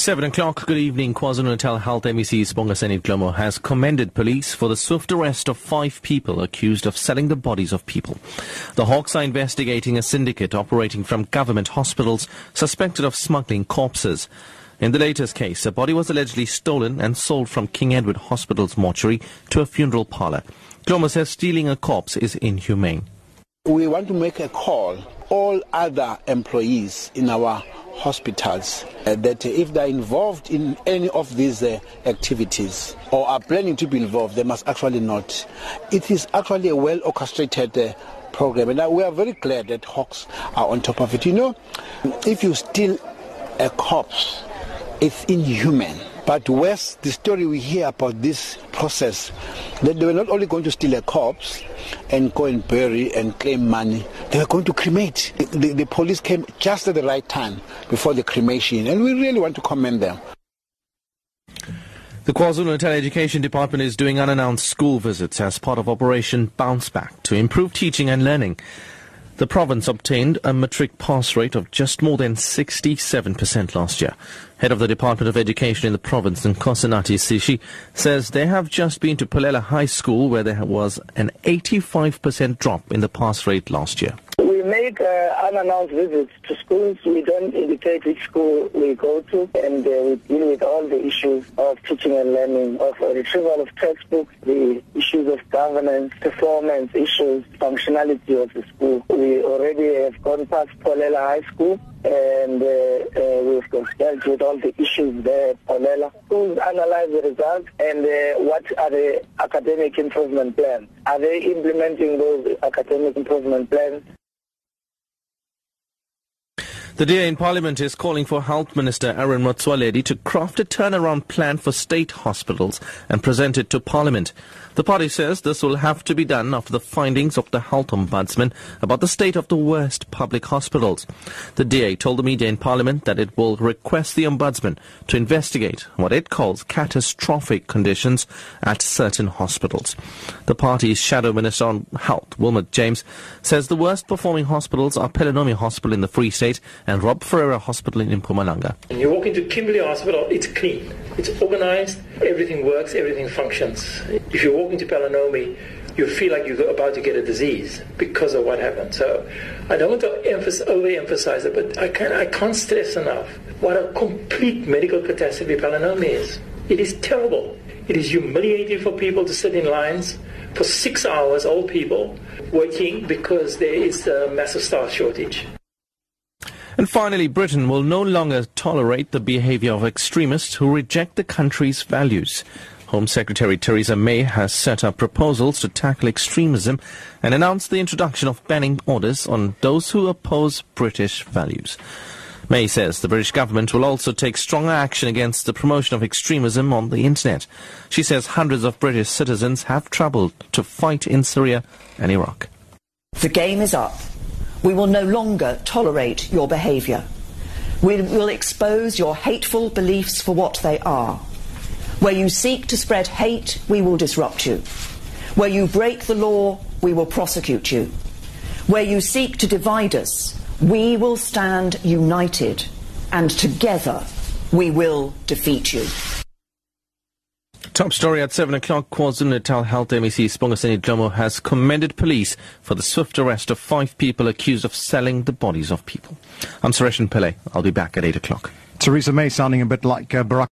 7 o'clock, good evening. KwaZulu-Natal Health MEC Sibongiseni Dhlomo has commended police for the swift arrest of five people accused of selling the bodies of people. The Hawks are investigating a syndicate operating from government hospitals suspected of smuggling corpses. In the latest case, a body was allegedly stolen and sold from King Edward Hospital's mortuary to a funeral parlor. Dhlomo says stealing a corpse is inhumane. We want to make a call all other employees in our hospitals uh, that if they're involved in any of these uh, activities or are planning to be involved, they must actually not. It is actually a well orchestrated uh, program, and we are very glad that Hawks are on top of it. You know, if you steal a corpse, it's inhuman. But worse, the story we hear about this process, that they were not only going to steal a corpse and go and bury and claim money, they were going to cremate. The, the police came just at the right time before the cremation, and we really want to commend them. The KwaZulu-Natal Education Department is doing unannounced school visits as part of Operation Bounce Back to improve teaching and learning. The province obtained a matric pass rate of just more than 67% last year. Head of the Department of Education in the province, Nkosinathi Sishi, says they have just been to Phulela High School where there was an 85% drop in the pass rate last year. We make uh, unannounced visits to schools. We don't indicate which school we go to, and uh, we deal with all the issues of teaching and learning, of uh, retrieval of textbooks, the governance, performance issues, functionality of the school. We already have gone past Phulela High School and uh, uh, we've dealt with all the issues there at. Schools analyze the results and uh, what are the academic improvement plans. Are they implementing those academic improvement plans? The DA in Parliament is calling for Health Minister Aaron Motsoaledi to craft a turnaround plan for state hospitals and present it to Parliament. The party says this will have to be done after the findings of the Health Ombudsman about the state of the worst public hospitals. The DA told the media in Parliament that it will request the Ombudsman to investigate what it calls catastrophic conditions at certain hospitals. The party's Shadow Minister on Health, Wilmot James, says the worst performing hospitals are Pelonomi Hospital in the Free State and Rob Ferreira Hospital in Mpumalanga. When you walk into Kimberley Hospital, it's clean, it's organized, everything works, everything functions. If you walk into Pelonomi, you feel like you're about to get a disease because of what happened. So I don't want to emphasize, overemphasize it, but I can't, I can't stress enough what a complete medical catastrophe Pelonomi is. It is terrible. It is humiliating for people to sit in lines for six hours, old people, waiting because there is a massive staff shortage. And finally, Britain will no longer tolerate the behavior of extremists who reject the country's values. Home Secretary Theresa May has set up proposals to tackle extremism and announced the introduction of banning orders on those who oppose British values. May says the British government will also take stronger action against the promotion of extremism on the internet. She says hundreds of British citizens have travelled to fight in Syria and Iraq. The game is up. We will no longer tolerate your behaviour. We will expose your hateful beliefs for what they are where you seek to spread hate, we will disrupt you. Where you break the law, we will prosecute you. Where you seek to divide us, we will stand united. And together, we will defeat you. Top story at 7 o'clock. KwaZulu-Natal Health MEC Sibongiseni Dhlomo has commended police for the swift arrest of five people accused of selling the bodies of people. I'm Sareshen Pillay. I'll be back at 8 o'clock. Theresa May sounding a bit like uh, Barack